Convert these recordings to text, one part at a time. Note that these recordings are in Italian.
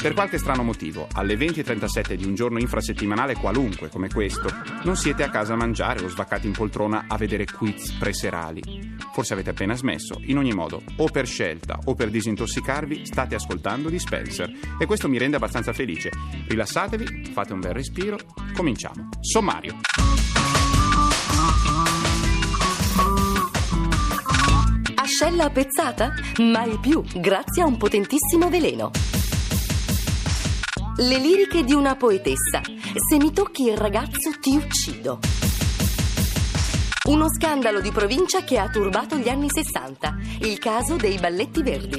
Per qualche strano motivo, alle 20.37 di un giorno infrasettimanale qualunque come questo, non siete a casa a mangiare o svaccati in poltrona a vedere quiz preserali. Forse avete appena smesso. In ogni modo, o per scelta o per disintossicarvi, state ascoltando Dispenser. E questo mi rende abbastanza felice. Rilassatevi, fate un bel respiro, cominciamo. Sommario. Ascella pezzata? Mai più, grazie a un potentissimo veleno. Le liriche di una poetessa. Se mi tocchi il ragazzo ti uccido. Uno scandalo di provincia che ha turbato gli anni 60. Il caso dei balletti verdi.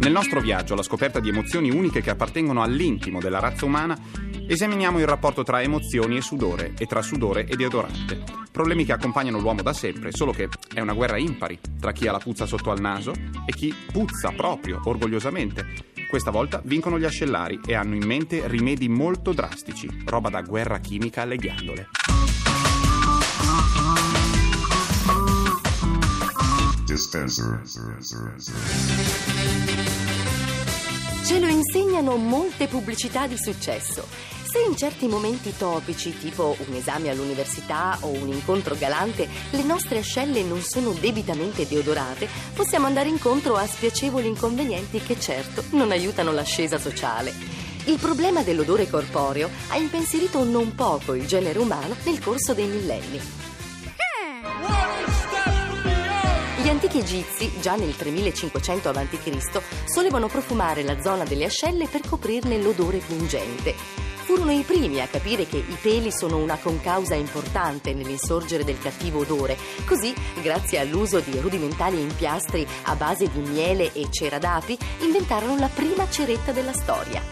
Nel nostro viaggio alla scoperta di emozioni uniche che appartengono all'intimo della razza umana, esaminiamo il rapporto tra emozioni e sudore e tra sudore e deodorante. Problemi che accompagnano l'uomo da sempre, solo che è una guerra impari tra chi ha la puzza sotto al naso e chi puzza proprio, orgogliosamente. Questa volta vincono gli ascellari e hanno in mente rimedi molto drastici, roba da guerra chimica alle ghiandole. Ce lo insegnano molte pubblicità di successo. Se in certi momenti topici, tipo un esame all'università o un incontro galante, le nostre ascelle non sono debitamente deodorate, possiamo andare incontro a spiacevoli inconvenienti che certo non aiutano l'ascesa sociale. Il problema dell'odore corporeo ha impensierito non poco il genere umano nel corso dei millenni. Gli antichi egizi, già nel 3500 a.C., solevano profumare la zona delle ascelle per coprirne l'odore pungente. Furono i primi a capire che i peli sono una concausa importante nell'insorgere del cattivo odore. Così, grazie all'uso di rudimentali impiastri a base di miele e cera d'api, inventarono la prima ceretta della storia.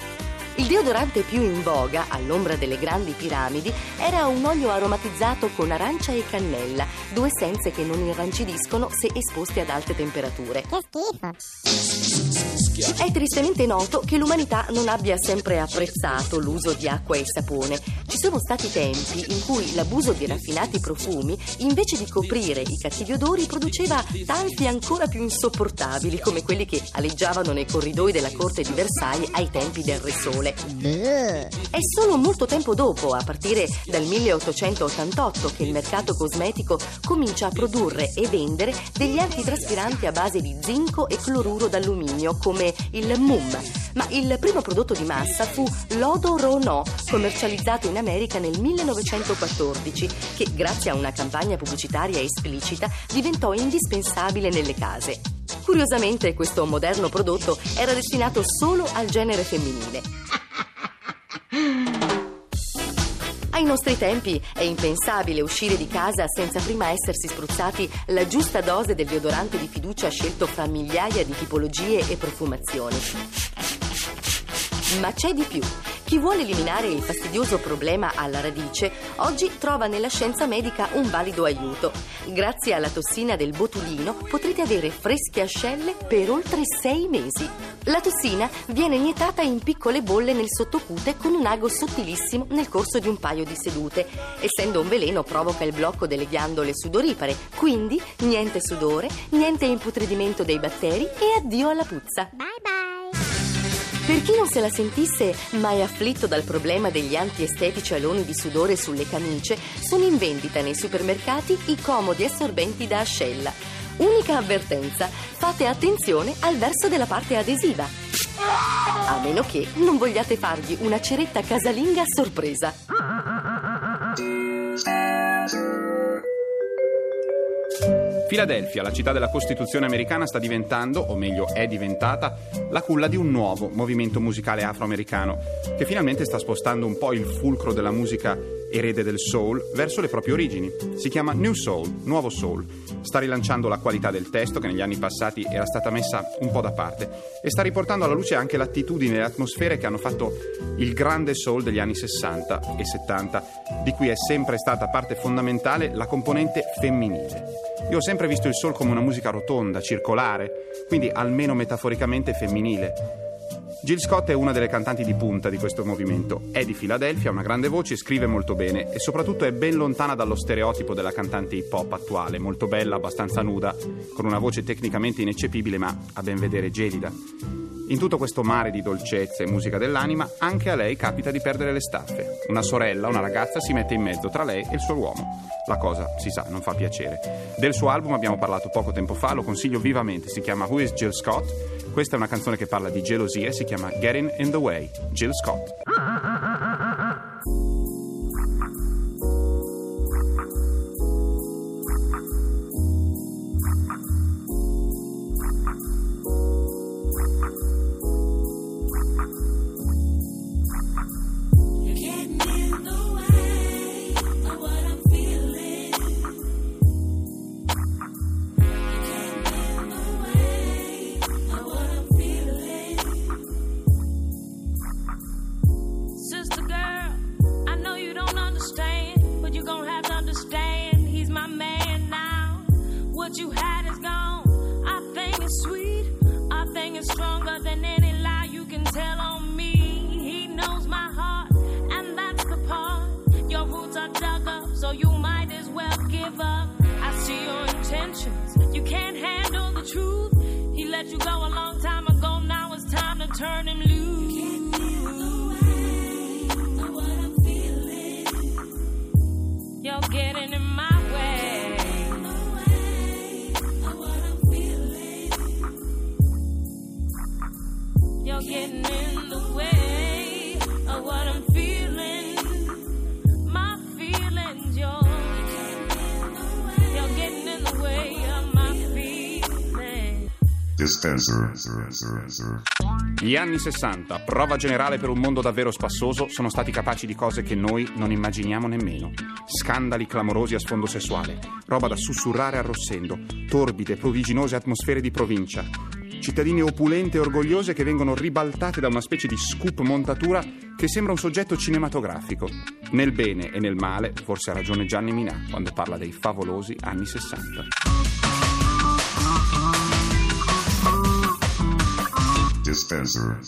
Il deodorante più in voga, all'ombra delle grandi piramidi, era un olio aromatizzato con arancia e cannella, due essenze che non irrancidiscono se esposte ad alte temperature. È tristemente noto che l'umanità non abbia sempre apprezzato l'uso di acqua e sapone. Ci sono stati tempi in cui l'abuso di raffinati profumi, invece di coprire i cattivi odori, produceva tanti ancora più insopportabili, come quelli che aleggiavano nei corridoi della corte di Versailles ai tempi del Re Sole. È solo molto tempo dopo, a partire dal 1888, che il mercato cosmetico comincia a produrre e vendere degli antitraspiranti a base di zinco e cloruro d'alluminio, come il MUM. Ma il primo prodotto di massa fu l'Odo Rono, commercializzato in America nel 1914, che grazie a una campagna pubblicitaria esplicita diventò indispensabile nelle case. Curiosamente questo moderno prodotto era destinato solo al genere femminile. Ai nostri tempi è impensabile uscire di casa senza prima essersi spruzzati la giusta dose del deodorante di fiducia scelto fra migliaia di tipologie e profumazioni. Ma c'è di più. Chi vuole eliminare il fastidioso problema alla radice, oggi trova nella scienza medica un valido aiuto. Grazie alla tossina del botulino potrete avere fresche ascelle per oltre sei mesi. La tossina viene iniettata in piccole bolle nel sottocute con un ago sottilissimo nel corso di un paio di sedute. Essendo un veleno provoca il blocco delle ghiandole sudoripare, quindi niente sudore, niente imputridimento dei batteri e addio alla puzza. Per chi non se la sentisse mai afflitto dal problema degli antiestetici aloni di sudore sulle camicie, sono in vendita nei supermercati i comodi assorbenti da ascella. Unica avvertenza, fate attenzione al verso della parte adesiva. A meno che non vogliate fargli una ceretta casalinga a sorpresa. Filadelfia, la città della Costituzione americana, sta diventando, o meglio è diventata, la culla di un nuovo movimento musicale afroamericano che finalmente sta spostando un po' il fulcro della musica erede del soul, verso le proprie origini. Si chiama New Soul, nuovo soul. Sta rilanciando la qualità del testo che negli anni passati era stata messa un po' da parte e sta riportando alla luce anche l'attitudine e le atmosfere che hanno fatto il grande soul degli anni 60 e 70, di cui è sempre stata parte fondamentale la componente femminile. Io ho sempre visto il soul come una musica rotonda, circolare, quindi almeno metaforicamente femminile. Jill Scott è una delle cantanti di punta di questo movimento. È di Filadelfia, ha una grande voce, scrive molto bene e soprattutto è ben lontana dallo stereotipo della cantante hip hop attuale, molto bella, abbastanza nuda, con una voce tecnicamente ineccepibile ma a ben vedere gelida. In tutto questo mare di dolcezza e musica dell'anima, anche a lei capita di perdere le staffe. Una sorella, una ragazza, si mette in mezzo tra lei e il suo uomo. La cosa, si sa, non fa piacere. Del suo album abbiamo parlato poco tempo fa, lo consiglio vivamente, si chiama Who is Jill Scott? Questa è una canzone che parla di gelosia e si chiama Getting in the Way, Jill Scott. So you might as well give up. I see your intentions. You can't handle the truth. He let you go a long time ago. Now it's time to turn him loose. Dispenser. Gli anni 60, prova generale per un mondo davvero spassoso, sono stati capaci di cose che noi non immaginiamo nemmeno. Scandali clamorosi a sfondo sessuale, roba da sussurrare arrossendo, torbide, pruriginose atmosfere di provincia, cittadine opulente e orgogliose che vengono ribaltate da una specie di scoop montatura che sembra un soggetto cinematografico. Nel bene e nel male, forse ha ragione Gianni Minà quando parla dei favolosi anni 60. Dispenser.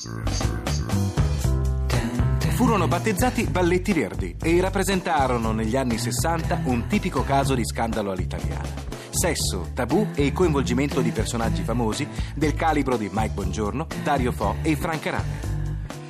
Furono battezzati balletti verdi e rappresentarono negli anni 60 un tipico caso di scandalo all'italiana. Sesso, tabù e coinvolgimento di personaggi famosi del calibro di Mike Bongiorno, Dario Fo e Franca Rame.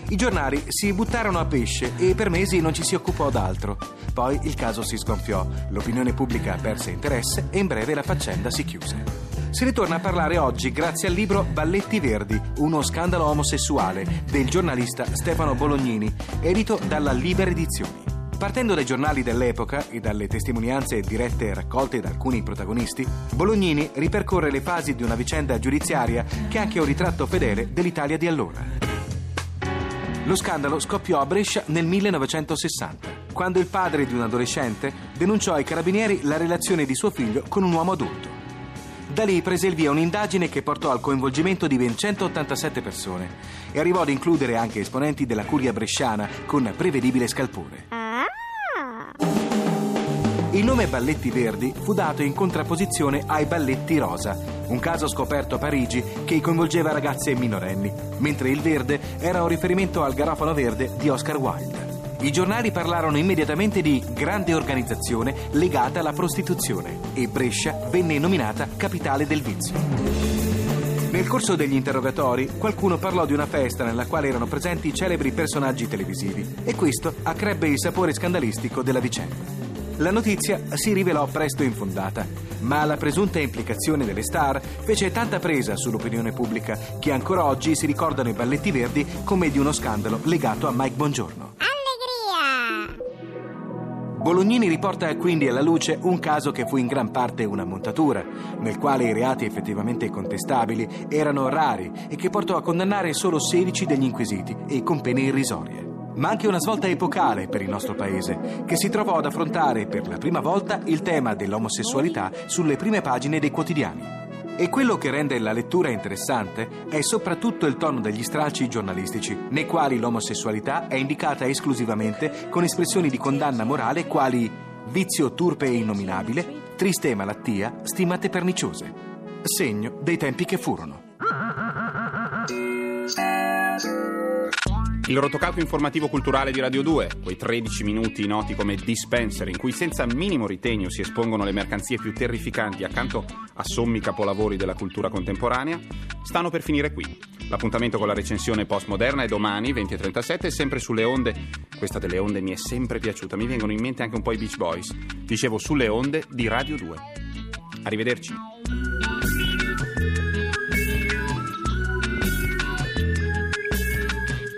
I giornali si buttarono a pesce e per mesi non ci si occupò d'altro. Poi il caso si sgonfiò, l'opinione pubblica perse interesse e in breve la faccenda si chiuse. Si ritorna a parlare oggi grazie al libro Balletti Verdi, uno scandalo omosessuale del giornalista Stefano Bolognini, edito dalla Libera Edizioni. Partendo dai giornali dell'epoca e dalle testimonianze dirette raccolte da alcuni protagonisti, Bolognini ripercorre le fasi di una vicenda giudiziaria che è anche un ritratto fedele dell'Italia di allora. Lo scandalo scoppiò a Brescia nel 1960, quando il padre di un adolescente denunciò ai carabinieri la relazione di suo figlio con un uomo adulto. Da lì prese il via un'indagine che portò al coinvolgimento di ben 187 persone e arrivò ad includere anche esponenti della curia bresciana con prevedibile scalpore. Il nome Balletti Verdi fu dato in contrapposizione ai Balletti Rosa, un caso scoperto a Parigi che coinvolgeva ragazze minorenni, mentre il verde era un riferimento al garofano verde di Oscar Wilde. I giornali parlarono immediatamente di grande organizzazione legata alla prostituzione e Brescia venne nominata capitale del vizio. Nel corso degli interrogatori qualcuno parlò di una festa nella quale erano presenti celebri personaggi televisivi e questo accrebbe il sapore scandalistico della vicenda. La notizia si rivelò presto infondata, ma la presunta implicazione delle star fece tanta presa sull'opinione pubblica che ancora oggi si ricordano i balletti verdi come di uno scandalo legato a Mike Bongiorno. Bolognini riporta quindi alla luce un caso che fu in gran parte una montatura, nel quale i reati effettivamente contestabili erano rari e che portò a condannare solo 16 degli inquisiti e con pene irrisorie. ma anche una svolta epocale per il nostro paese, che si trovò ad affrontare per la prima volta il tema dell'omosessualità sulle prime pagine dei quotidiani. E quello che rende la lettura interessante è soprattutto il tono degli stralci giornalistici, nei quali l'omosessualità è indicata esclusivamente con espressioni di condanna morale quali vizio turpe e innominabile, triste malattia, stimate perniciose. Segno dei tempi che furono. Il rotocalco informativo culturale di Radio 2, quei 13 minuti noti come dispenser, in cui senza minimo ritegno si espongono le mercanzie più terrificanti accanto a sommi capolavori della cultura contemporanea, stanno per finire qui. L'appuntamento con la recensione postmoderna è domani, 20.37, sempre sulle onde. Questa delle onde mi è sempre piaciuta, mi vengono in mente anche un po' i Beach Boys. Dicevo sulle onde di Radio 2. Arrivederci.